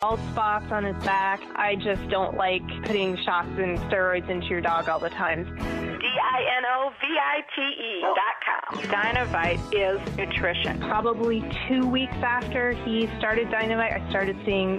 bald spots on his back. I just don't like putting shots and steroids into your dog all the time. D-I-N-O-V-I-T-E dot com. Dinovite is nutrition. Probably two weeks after he started Dinovite, I started seeing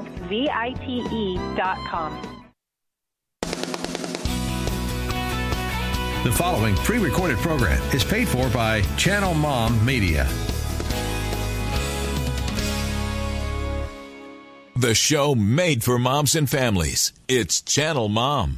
D-I-N-O-V-I-T-E dot com. The following pre recorded program is paid for by Channel Mom Media. The show made for moms and families. It's Channel Mom.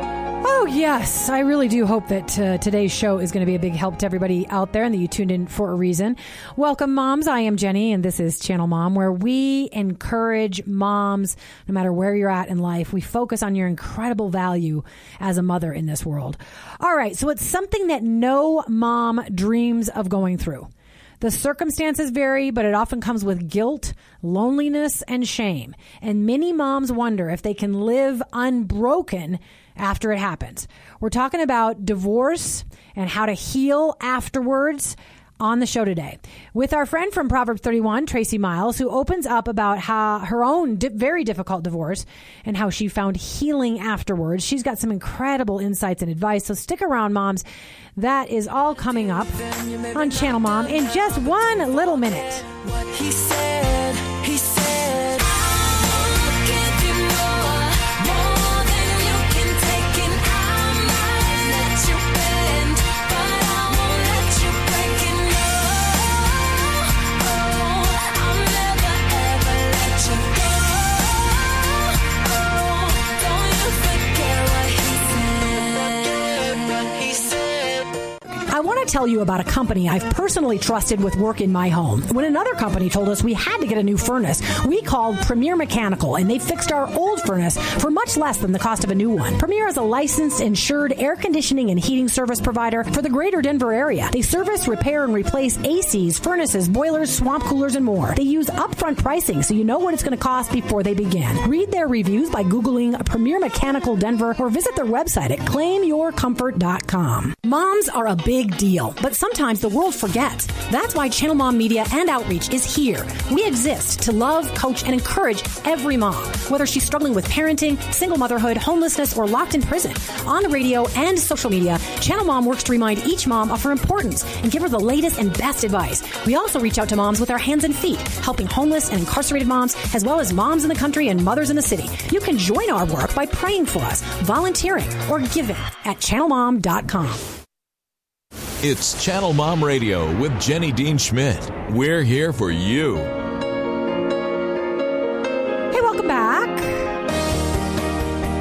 Oh, yes. I really do hope that uh, today's show is going to be a big help to everybody out there and that you tuned in for a reason. Welcome, moms. I am Jenny, and this is Channel Mom, where we encourage moms, no matter where you're at in life. We focus on your incredible value as a mother in this world. All right. So it's something that no mom dreams of going through. The circumstances vary, but it often comes with guilt, loneliness, and shame. And many moms wonder if they can live unbroken after it happens. We're talking about divorce and how to heal afterwards on the show today with our friend from Proverbs 31, Tracie Miles, who opens up about how her own di- very difficult divorce and how she found healing afterwards. She's got some incredible insights and advice. So stick around, moms. That is all coming up on Channel Mom in just one little minute. Tell you about a company I've personally trusted with work in my home. When another company told us we had to get a new furnace, we called Premier Mechanical and they fixed our old furnace for much less than the cost of a new one. Premier is a licensed, insured air conditioning and heating service provider for the greater Denver area. They service, repair, and replace ACs, furnaces, boilers, swamp coolers, and more. They use upfront pricing so you know what it's going to cost before they begin. Read their reviews by Googling Premier Mechanical Denver or visit their website at claimyourcomfort.com. Moms are a big deal, but sometimes the world forgets. That's why Channel Mom Media and Outreach is here. We exist to love, coach, and encourage every mom, whether she's struggling with parenting, single motherhood, homelessness, or locked in prison. On the radio and social media, Channel Mom works to remind each mom of her importance and give her the latest and best advice. We also reach out to moms with our hands and feet, helping homeless and incarcerated moms, as well as moms in the country and mothers in the city. You can join our work by praying for us, volunteering, or giving at channelmom.com. It's Channel Mom Radio with Jenny Dean Schmidt. We're here for you. Hey, welcome back.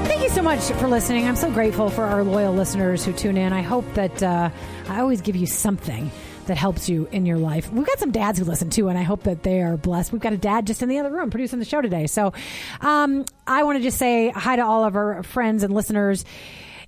Thank you so much for listening. I'm so grateful for our loyal listeners who tune in. I hope that uh, I always give you something that helps you in your life. We've got some dads who listen too, and I hope that they are blessed. We've got a dad just in the other room producing the show today. So um, I want to just say hi to all of our friends and listeners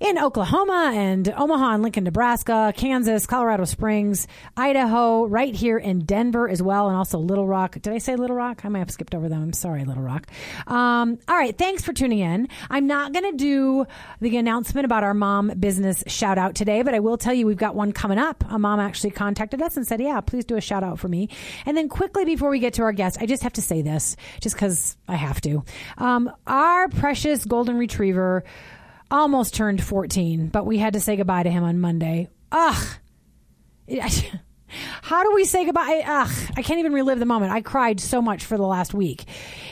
in Oklahoma and Omaha and Lincoln, Nebraska, Kansas, Colorado Springs, Idaho, right here in Denver as well, and also Little Rock. Did I say Little Rock? I might have skipped over them. I'm sorry, Little Rock. Um, all right, thanks for tuning in. I'm not going to do the announcement about our mom business shout out today, but I will tell you we've got one coming up. A mom actually contacted us and said, Yeah, please do a shout out for me. And then quickly before we get to our guest, I just have to say this, just because I have to. Um, our precious golden retriever almost turned 14, but we had to say goodbye to him on Monday. Ugh. How do we say goodbye? Ugh, I can't even relive the moment. I cried so much for the last week.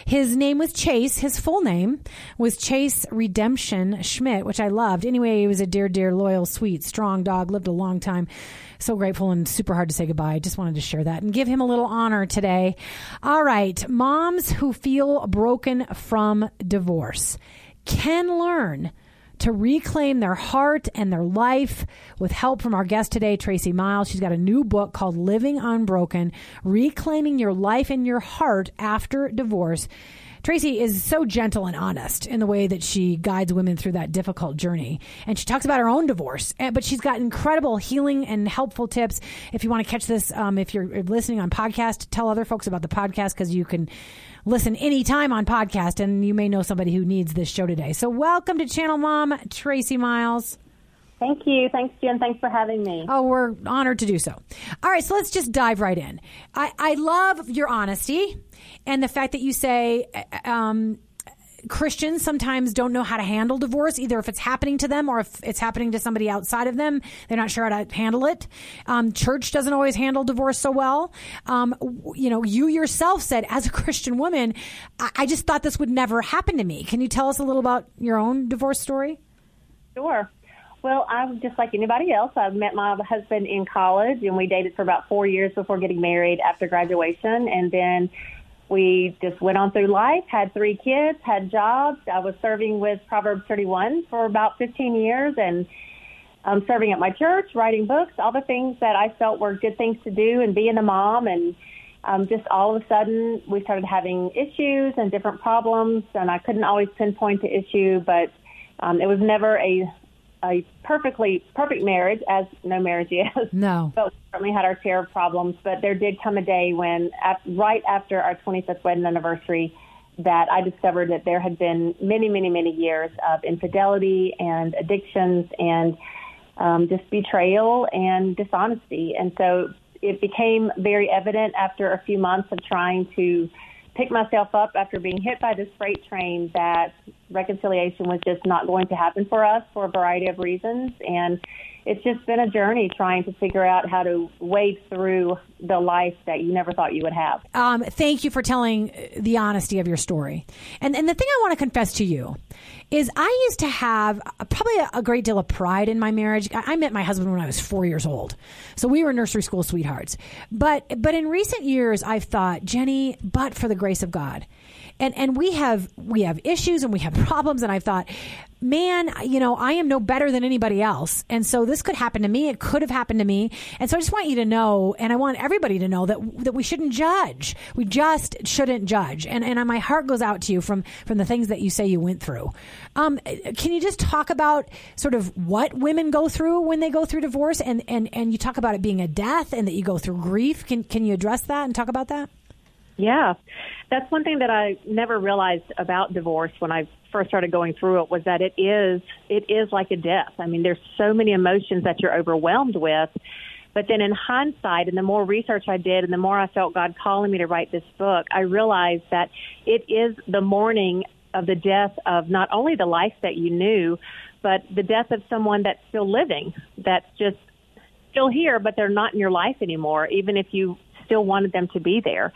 His name was Chase. His full name was Chase Redemption Schmidt, which I loved. Anyway, he was a dear, dear, loyal, sweet, strong dog, lived a long time. So grateful and super hard to say goodbye. I just wanted to share that and give him a little honor today. All right. Moms who feel broken from divorce can learn to reclaim their heart and their life with help from our guest today, Tracie Miles. She's got a new book called Living Unbroken Reclaiming Your Life and Your Heart After Divorce. Tracie is so gentle and honest in the way that she guides women through that difficult journey. And she talks about her own divorce, eh, but she's got incredible healing and helpful tips. If you want to catch this, um, if you're listening on podcast, tell other folks about the podcast because you can listen anytime on podcast and you may know somebody who needs this show today. So welcome to Channel Mom, Tracie Miles. Thank you. Thanks, Jen. Thanks for having me. Oh, we're honored to do so. All right, so let's just dive right in. I, I love your honesty and the fact that you say um, Christians sometimes don't know how to handle divorce, either if it's happening to them or if it's happening to somebody outside of them. They're not sure how to handle it. Um, church doesn't always handle divorce so well. Um, you know, you yourself said, as a Christian woman, I, I just thought this would never happen to me. Can you tell us a little about your own divorce story? Sure. Well, I'm just like anybody else. I met my husband in college, and we dated for about four years before getting married after graduation, and then we just went on through life. Had three kids, had jobs. I was serving with Proverbs 31 for about 15 years, and um, serving at my church, writing books, all the things that I felt were good things to do, and being a mom, and um, just all of a sudden we started having issues and different problems, and I couldn't always pinpoint the issue, but um, it was never a a perfectly perfect marriage, as no marriage is. No. But we certainly had our share of problems. But there did come a day when, af- right after our 25th wedding anniversary, that I discovered that there had been many, many, many years of infidelity and addictions and um, just betrayal and dishonesty. And so it became very evident after a few months of trying to pick myself up after being hit by this freight train that reconciliation was just not going to happen for us for a variety of reasons. And it's just been a journey trying to figure out how to wade through the life that you never thought you would have. Um, thank you for telling uh, the honesty of your story. And and the thing I want to confess to you is I used to have a, probably a, a great deal of pride in my marriage. I, I met my husband when I was four years old, so we were nursery school sweethearts. But but in recent years, I've thought, Jenny, but for the grace of God, and and we have we have issues and we have problems, and I've thought. Man, you know, I am no better than anybody else. And so this could happen to me. It could have happened to me. And so I just want you to know, and I want everybody to know that, that we shouldn't judge. We just shouldn't judge. And, and my heart goes out to you from, from the things that you say you went through. Um, can you just talk about sort of what women go through when they go through divorce? And, and, and you talk about it being a death and that you go through grief. Can, can you address that and talk about that? Yeah, that's one thing that I never realized about divorce when I first started going through it was that it is it is like a death. I mean, there's so many emotions that you're overwhelmed with. But then in hindsight, and the more research I did, and the more I felt God calling me to write this book, I realized that it is the mourning of the death of not only the life that you knew, but the death of someone that's still living, that's just still here, but they're not in your life anymore, even if you still wanted them to be there.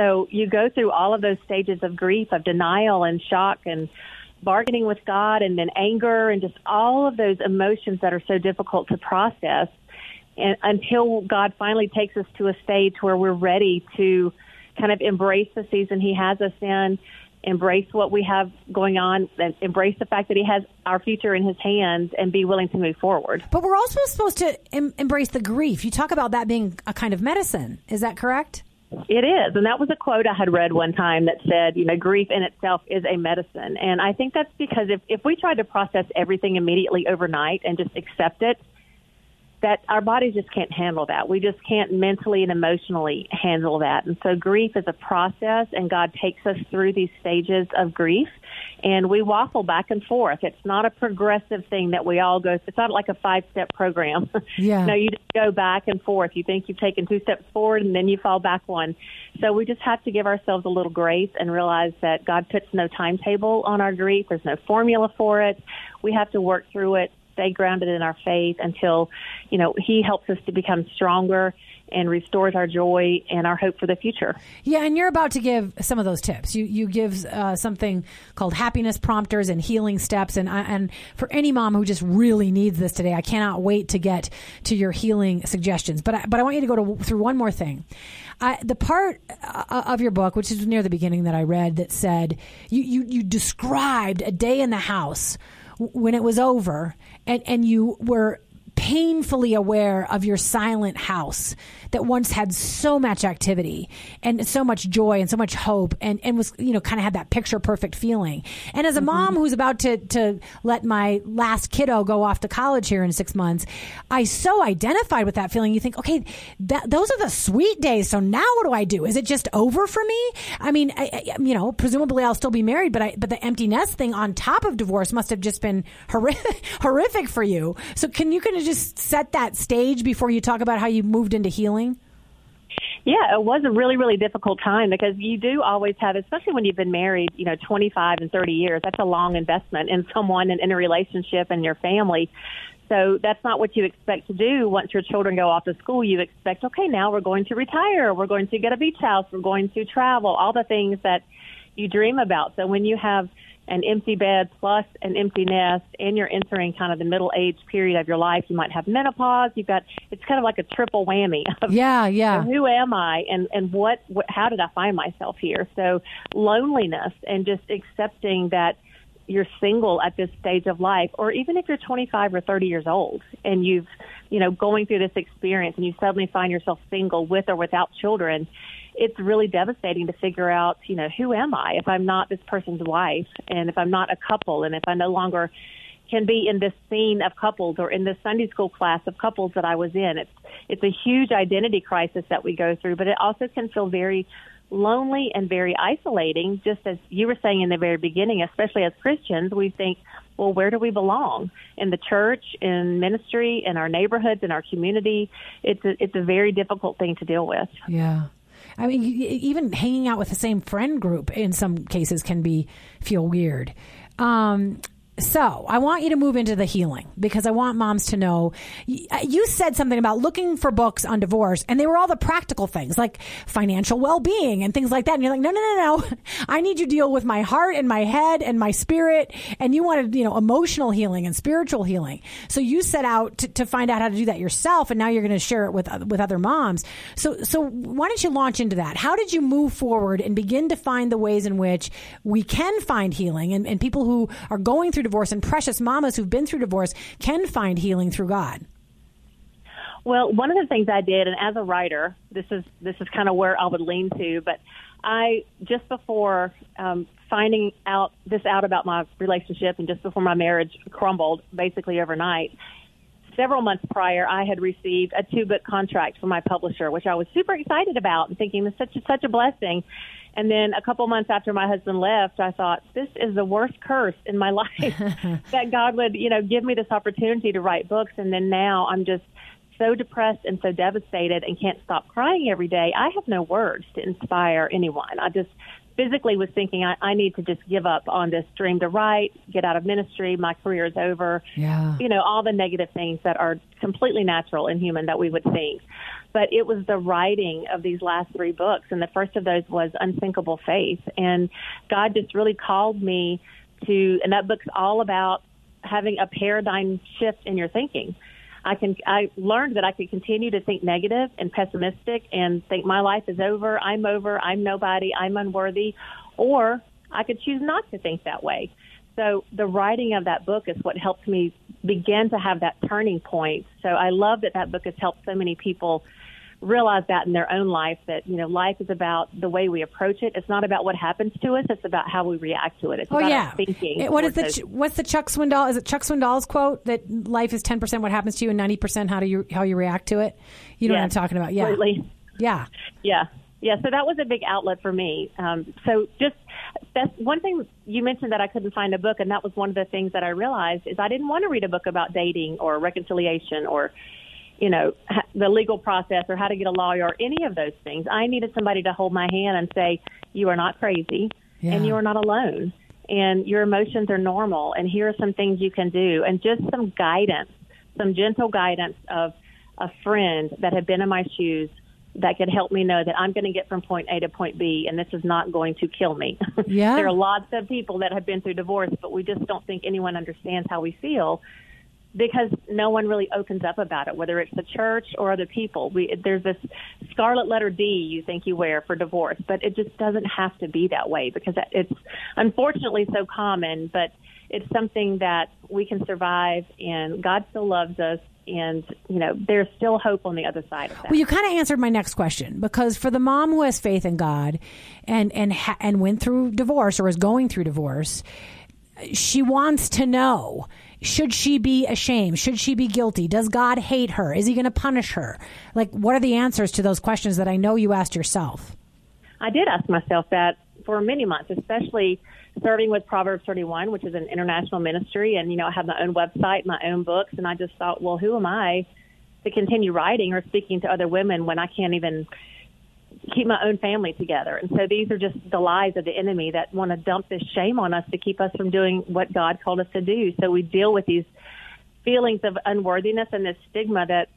So you go through all of those stages of grief, of denial and shock and bargaining with God and then anger and just all of those emotions that are so difficult to process and until God finally takes us to a stage where we're ready to kind of embrace the season he has us in, embrace what we have going on, and embrace the fact that he has our future in his hands and be willing to move forward. But we're also supposed to em- embrace the grief. You talk about that being a kind of medicine. Is that correct? It is. And that was a quote I had read one time that said, you know, grief in itself is a medicine. And I think that's because if, if we tried to process everything immediately overnight and just accept it, that our bodies just can't handle that. We just can't mentally and emotionally handle that. And so grief is a process and God takes us through these stages of grief and we waffle back and forth. It's not a progressive thing that we all go it's not like a five step program. Yeah. no, you just go back and forth. You think you've taken two steps forward and then you fall back one. So we just have to give ourselves a little grace and realize that God puts no timetable on our grief. There's no formula for it. We have to work through it stay grounded in our faith until, you know, He helps us to become stronger and restores our joy and our hope for the future. Yeah, and you're about to give some of those tips. You you give uh, something called happiness prompters and healing steps, and and for any mom who just really needs this today, I cannot wait to get to your healing suggestions. But I, but I want you to go to through one more thing. I, the part uh, of your book, which is near the beginning that I read, that said you you, you described a day in the house when it was over, and and you were painfully aware of your silent house that once had so much activity and so much joy and so much hope and, and was, you know, kind of had that picture perfect feeling. And as a mm-hmm. mom who's about to, to let my last kiddo go off to college here in six months, I so identified with that feeling. You think, okay, that, those are the sweet days. So now what do I do? Is it just over for me? I mean, I, I, you know, presumably I'll still be married, but I, but the empty nest thing on top of divorce must have just been horrific, horrific for you. So can you kind of just set that stage before you talk about how you moved into healing? Yeah, it was a really, really difficult time because you do always have, especially when you've been married, you know, 25 and 30 years, that's a long investment in someone and in a relationship and your family. So that's not what you expect to do once your children go off to school. You expect, okay, now we're going to retire, we're going to get a beach house, we're going to travel, all the things that you dream about. So when you have an empty bed plus an empty nest and you're entering kind of the middle age period of your life, you might have menopause. You've got, it's kind of like a triple whammy of Yeah, yeah. who am I and, and what, what, how did I find myself here? So loneliness and just accepting that you're single at this stage of life, or even if you're 25 or 30 years old and you've, you know, going through this experience and you suddenly find yourself single with or without children, it's really devastating to figure out, you know, who am I if I'm not this person's wife and if I'm not a couple and if I no longer can be in this scene of couples or in this Sunday school class of couples that I was in. It's it's a huge identity crisis that we go through, but it also can feel very lonely and very isolating, just as you were saying in the very beginning, especially as Christians, we think, well, where do we belong? In the church, in ministry, in our neighborhoods, in our community. It's a, it's a very difficult thing to deal with. Yeah. I mean, even hanging out with the same friend group in some cases can be feel weird. Um, so I want you to move into the healing because I want moms to know. Uh, you said something about looking for books on divorce, and they were all the practical things like financial well-being and things like that. And you're like, no, no, no, no. I need you to deal with my heart and my head and my spirit. And you wanted, you know, emotional healing and spiritual healing. So you set out to, to find out how to do that yourself, and now you're going to share it with uh, with other moms. So, so why don't you launch into that? How did you move forward and begin to find the ways in which we can find healing, and, and people who are going through divorce and precious mamas who've been through divorce can find healing through God? Well, one of the things I did, and as a writer, this is this is kind of where I would lean to, but I just before um, finding out this out about my relationship, and just before my marriage crumbled, basically overnight. Several months prior, I had received a two book contract from my publisher, which I was super excited about and thinking this such a, such a blessing. And then a couple months after my husband left, I thought, this is the worst curse in my life that God would, you know, give me this opportunity to write books. And then now I'm just so depressed and so devastated and can't stop crying every day. I have no words to inspire anyone. I just physically was thinking I, I need to just give up on this dream to write, get out of ministry, my career is over. Yeah. You know, all the negative things that are completely natural and human that we would think. But it was the writing of these last three books, and the first of those was Unsinkable Faith. And God just really called me to, and that book's all about having a paradigm shift in your thinking. I can I learned that I could continue to think negative and pessimistic and think my life is over, I'm over, I'm nobody, I'm unworthy, or I could choose not to think that way. So the writing of that book is what helped me begin to have that turning point. So I love that that book has helped so many people realize that in their own life that you know life is about the way we approach it. It's not about what happens to us. It's about how we react to it. It's Oh about yeah. thinking. Eh, What is the those- what's the Chuck Swindoll? Is it Chuck Swindoll's quote that life is ten percent what happens to you and ninety percent how do you how you react to it? You know what I'm talking about? Yeah. completely. Yeah. Yeah. Yeah, so that was a big outlet for me. Um, so just that's one thing you mentioned that I couldn't find a book, and that was one of the things that I realized is I didn't want to read a book about dating or reconciliation or, you know, the legal process or how to get a lawyer or any of those things. I needed somebody to hold my hand and say, "You are not crazy, Yeah. and you are not alone." and your emotions are normal and here are some things you can do and just some guidance, some gentle guidance of a friend that had been in my shoes that could help me know that I'm going to get from point A to point B and this is not going to kill me. Yeah. there are lots of people that have been through divorce, but we just don't think anyone understands how we feel because no one really opens up about it, whether it's the church or other people. We, there's this scarlet letter D you think you wear for divorce, but it just doesn't have to be that way because it's unfortunately so common, but it's something that we can survive and God still loves us and you know there's still hope on the other side of that. Well, you kind of answered my next question because for the mom who has faith in God and and ha- and went through divorce or is going through divorce, she wants to know should she be ashamed? Should she be guilty? Does God hate her? Is he going to punish her? Like what are the answers to those questions that I know you asked yourself? I did ask myself that for many months, especially starting with Proverbs 31, which is an international ministry. And, you know, I have my own website, my own books. And I just thought, well, who am I to continue writing or speaking to other women when I can't even keep my own family together? And so these are just the lies of the enemy that want to dump this shame on us to keep us from doing what God called us to do. So we deal with these feelings of unworthiness and this stigma that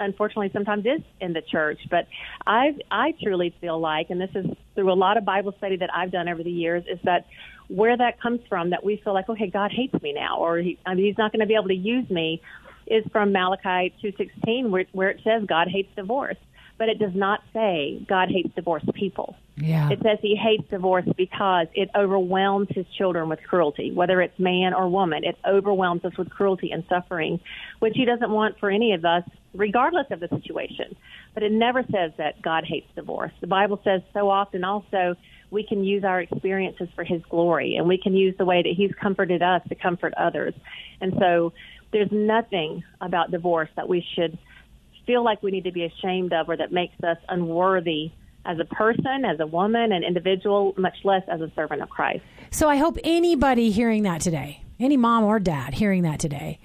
unfortunately sometimes is in the church. But I I truly feel like, and this is through a lot of Bible study that I've done over the years, is that where that comes from, that we feel like, okay, God hates me now, or he, I mean, He's not going to be able to use me, is from Malachi two sixteen, where where it says God hates divorce, but it does not say God hates divorced people. Yeah. It says he hates divorce because it overwhelms his children with cruelty, whether it's man or woman. It overwhelms us with cruelty and suffering, which he doesn't want for any of us, regardless of the situation. But it never says that God hates divorce. The Bible says so often also we can use our experiences for his glory and we can use the way that he's comforted us to comfort others. And so there's nothing about divorce that we should feel like we need to be ashamed of or that makes us unworthy as a person, as a woman, an individual, much less as a servant of Christ. So I hope anybody hearing that today, any mom or dad hearing that today,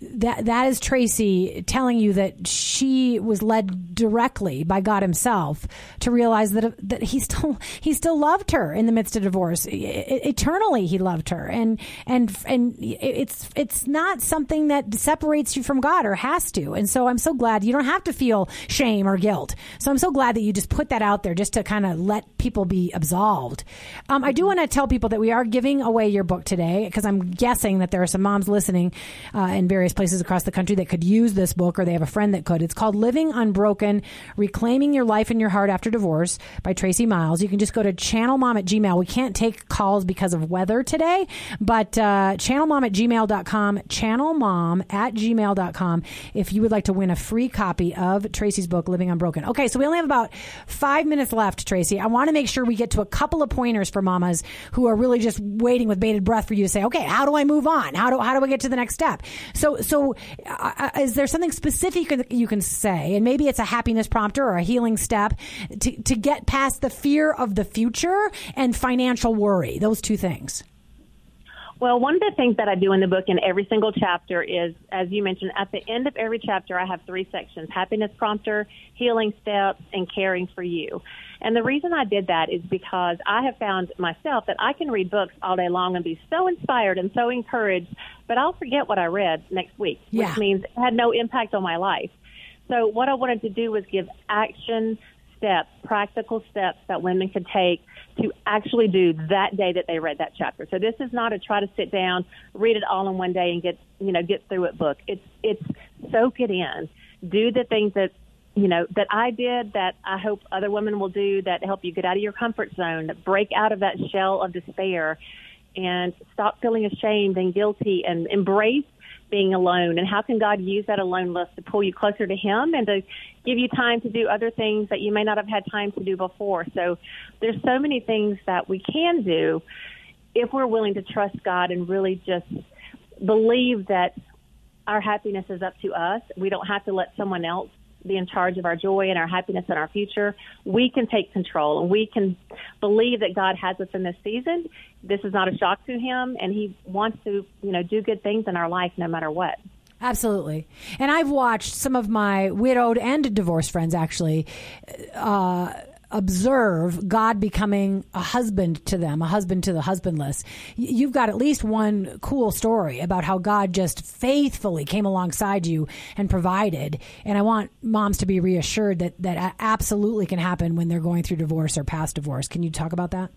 that that is Tracie telling you that she was led directly by God Himself to realize that that He still He still loved her in the midst of divorce. Eternally, He loved her, and and and it's it's not something that separates you from God or has to. And so I'm so glad you don't have to feel shame or guilt. So I'm so glad that you just put that out there just to kind of let people be absolved. Um, I do want to tell people that we are giving away your book today because I'm guessing that there are some moms listening uh, in various places across the country that could use this book or they have a friend that could. It's called Living Unbroken Reclaiming Your Life and Your Heart After Divorce by Tracie Miles. You can just go to channelmom at gmail. We can't take calls because of weather today, but uh, channelmom at gmail.com, channelmom at gmail.com if you would like to win a free copy of Tracie's book, Living Unbroken. Okay, so we only have about five minutes left, Tracie. I want to make sure we get to a couple of pointers for mamas who are really just waiting with bated breath for you to say, okay, how do I move on? How do, how do I get to the next step? So, so uh, uh, is there something specific you can say? And maybe it's a happiness prompter or a healing step to, to get past the fear of the future and financial worry, those two things. Well, one of the things that I do in the book in every single chapter is, as you mentioned, at the end of every chapter, I have three sections happiness prompter, healing steps, and caring for you. And the reason I did that is because I have found myself that I can read books all day long and be so inspired and so encouraged, but I'll forget what I read next week, Yeah. which means it had no impact on my life. So what I wanted to do was give action steps, practical steps that women could take to actually do that day that they read that chapter. So this is not a try to sit down, read it all in one day and get, you know, get through it book. It's, it's soak it in. Do the things that, you know, that I did that I hope other women will do that help you get out of your comfort zone, break out of that shell of despair and stop feeling ashamed and guilty and embrace being alone and how can God use that aloneness to pull you closer to Him and to give you time to do other things that you may not have had time to do before. So there's so many things that we can do if we're willing to trust God and really just believe that our happiness is up to us. We don't have to let someone else be in charge of our joy and our happiness and our future. We can take control and we can believe that God has us in this season. This is not a shock to him and he wants to, you know, do good things in our life no matter what. Absolutely. And I've watched some of my widowed and divorced friends actually uh, observe God becoming a husband to them, a husband to the husbandless. You've got at least one cool story about how God just faithfully came alongside you and provided. And I want moms to be reassured that that absolutely can happen when they're going through divorce or past divorce. Can you talk about that?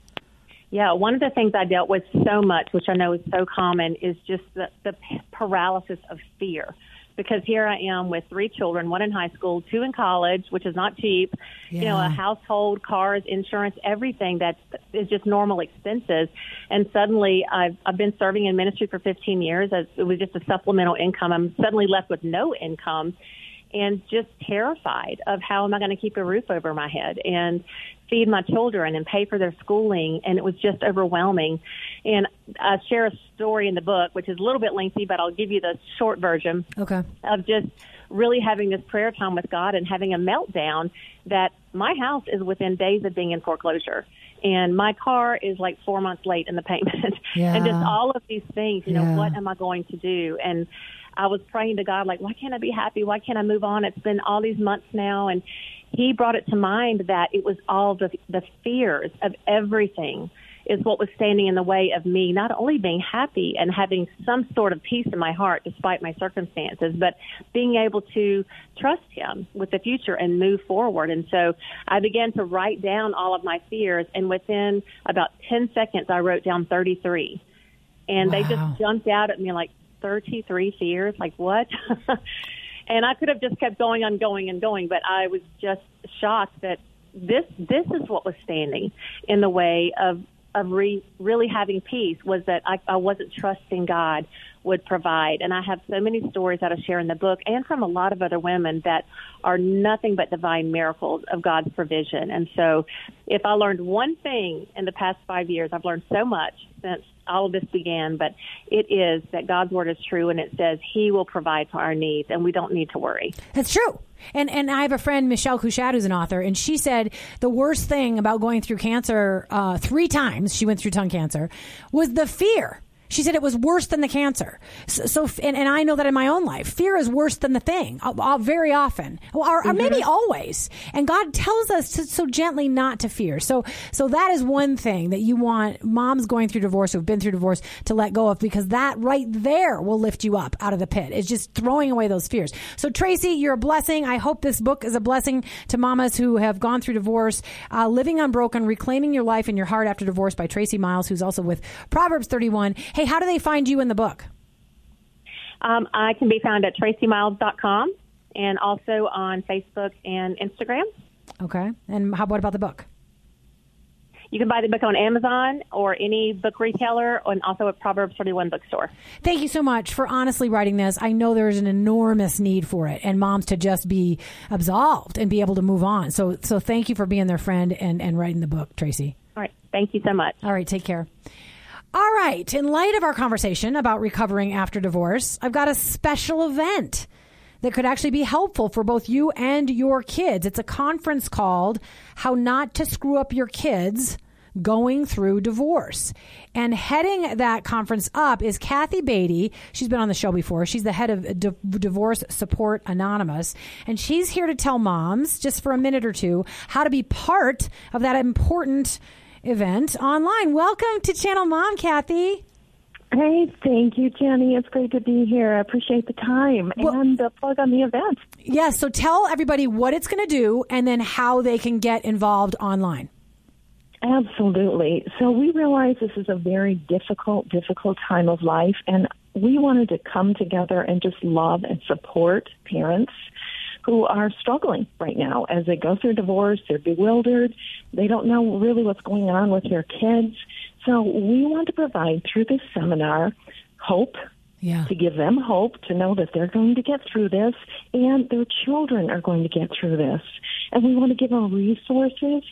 Yeah, one of the things I dealt with so much, which I know is so common, is just the, the paralysis of fear. Because here I am with three children, one in high school, two in college, which is not cheap, you know, a household, cars, insurance, everything that is just normal expenses. And suddenly I've, I've been serving in ministry for 15 years. As it was just a supplemental income. I'm suddenly left with no income and just terrified of how am I going to keep a roof over my head and feed my children and pay for their schooling. And it was just overwhelming. And I share a story in the book, which is a little bit lengthy, but I'll give you the short version Okay. of just really having this prayer time with God and having a meltdown that my house is within days of being in foreclosure. And my car is like four months late in the payment. and just all of these things, you know, Yeah. what am I going to do? And I was praying to God, like, why can't I be happy? Why can't I move on? It's been all these months now. And he brought it to mind that it was all the, the fears of everything is what was standing in the way of me not only being happy and having some sort of peace in my heart despite my circumstances, but being able to trust him with the future and move forward. And so I began to write down all of my fears, and within about 10 seconds, I wrote down 33. And they just jumped out at me like 33 fears, like what? and I could have just kept going on going and going, but I was just shocked that this this is what was standing in the way of of re, really having peace was that I, I wasn't trusting God would provide. And I have so many stories that I share in the book and from a lot of other women that are nothing but divine miracles of God's provision. And so if I learned one thing in the past five years, I've learned so much since all of this began, but it is that God's word is true and it says he will provide for our needs and we don't need to worry. That's true. And and I have a friend, Michelle Couchard, who's an author, and she said the worst thing about going through cancer uh, three times, she went through tongue cancer, was the fear. She said it was worse than the cancer. So, so and, and I know that in my own life, fear is worse than the thing uh, uh, very often, or, or maybe always. And God tells us to, so gently not to fear. So, so that is one thing that you want moms going through divorce who've been through divorce to let go of, because that right there will lift you up out of the pit. It's just throwing away those fears. So, Tracie, you're a blessing. I hope this book is a blessing to mamas who have gone through divorce, uh, living unbroken, reclaiming your life and your heart after divorce by Tracie Miles, who's also with Proverbs 31. Hey, how do they find you in the book? Um, I can be found at traciemiles.com and also on Facebook and Instagram. Okay. And how what about the book? You can buy the book on Amazon or any book retailer and also at Proverbs 31 bookstore. Thank you so much for honestly writing this. I know there's an enormous need for it and moms to just be absolved and be able to move on. So so thank you for being their friend and, and writing the book, Tracie. All right. Thank you so much. All right, take care. All right, in light of our conversation about recovering after divorce, I've got a special event that could actually be helpful for both you and your kids. It's a conference called How Not to Screw Up Your Kids Going Through Divorce. And heading that conference up is Kathy Beatty. She's been on the show before. She's the head of D- Divorce Support Anonymous. And she's here to tell moms, just for a minute or two, how to be part of that important event online. Welcome to Channel Mom, Kathy. Hey, thank you, Jenny. It's great to be here. I appreciate the time and the plug on the event. Yes, so tell everybody what it's going to do and then how they can get involved online. Absolutely. So we realize this is a very difficult, difficult time of life, and we wanted to come together and just love and support parents who are struggling right now as they go through divorce. They're bewildered. They don't know really what's going on with their kids. So we want to provide through this seminar hope Yeah. to give them hope to know that they're going to get through this and their children are going to get through this. And we want to give them resources,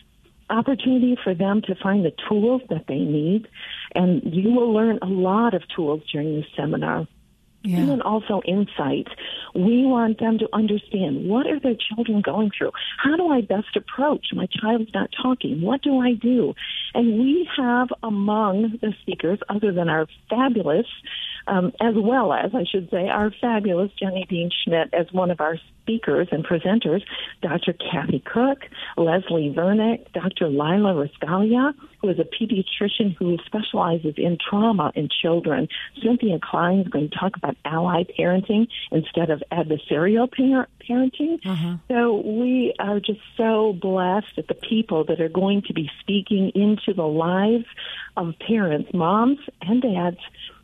opportunity for them to find the tools that they need. And you will learn a lot of tools during this seminar. Yeah. And also insights. We want them to understand what are their children going through? How do I best approach? My child's not talking. What do I do? And we have among the speakers, other than our fabulous, um, as well as, I should say, our fabulous Jenny Dean Schmidt as one of our speakers and presenters, Dr. Kathy Cook, Leslie Vernick, Dr. Lila Rascalia, who is a pediatrician who specializes in trauma in children. Cynthia Klein is going to talk about ally parenting instead of adversarial par- parenting. Mm-hmm. So we are just so blessed at the people that are going to be speaking into the lives of parents, moms and dads,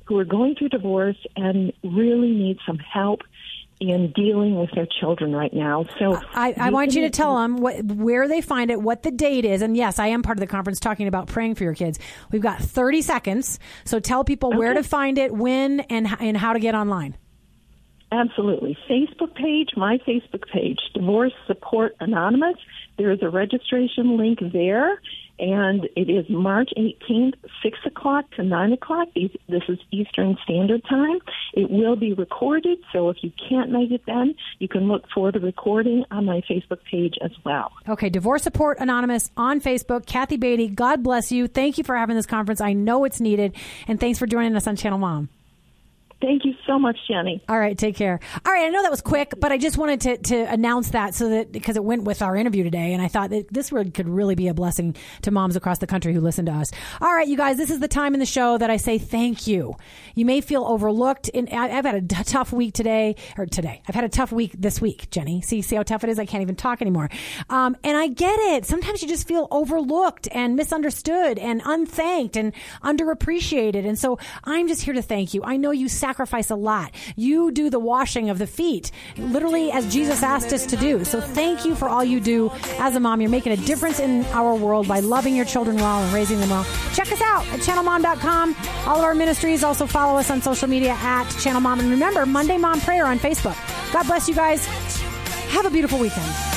who are going through divorce and really need some help in dealing with their children right now. So I, I want you to tell them what, where they find it, what the date is. And yes, I am part of the conference talking about praying for your kids. We've got 30 seconds. So tell people where to find it, when, and, and how to get online. Absolutely. Facebook page, my Facebook page, Divorce Support Anonymous. There is a registration link there, and it is March 18th, 6 o'clock to 9 o'clock. This is Eastern Standard Time. It will be recorded, so if you can't make it then, you can look for the recording on my Facebook page as well. Okay, Divorce Support Anonymous on Facebook. Kathy Beatty, God bless you. Thank you for having this conference. I know it's needed. And thanks for joining us on Channel Mom. Thank you so much, Jenny. All right, take care. All right, I know that was quick, but I just wanted to, to announce that so that because it went with our interview today, and I thought that this would, could really be a blessing to moms across the country who listen to us. All right, you guys, this is the time in the show that I say thank you. You may feel overlooked. I, I've had a tough week today, or today. I've had a tough week this week, Jenny. See, see how tough it is? I can't even talk anymore. Um, and I get it. Sometimes you just feel overlooked and misunderstood and unthanked and underappreciated. And so I'm just here to thank you. I know you sacrifice a lot. You do the washing of the feet, literally as Jesus asked us to do. So thank you for all you do as a mom. You're making a difference in our world by loving your children well and raising them well. Check us out at channelmom.com. All of our ministries. Also follow us on social media at Channel Mom. And remember, Monday Mom Prayer on Facebook. God bless you guys. Have a beautiful weekend.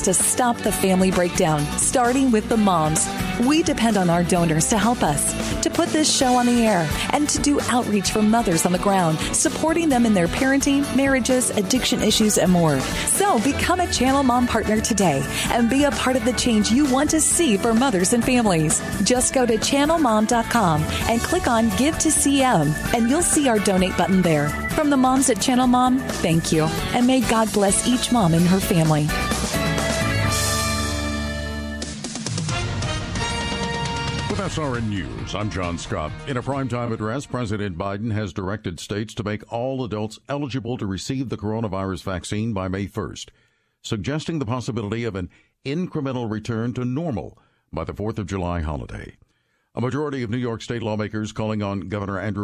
to stop the family breakdown, starting with the moms. We depend on our donors to help us, to put this show on the air, and to do outreach for mothers on the ground, supporting them in their parenting, marriages, addiction issues, and more. So become a Channel Mom partner today and be a part of the change you want to see for mothers and families. Just go to channelmom.com and click on Give to CM, and you'll see our donate button there. From the moms at Channel Mom, thank you, and may God bless each mom and her family. SRN News, I'm John Scott. In a primetime address, President Biden has directed states to make all adults eligible to receive the coronavirus vaccine by May 1st, suggesting the possibility of an incremental return to normal by the 4th of July holiday. A majority of New York state lawmakers calling on Governor Andrew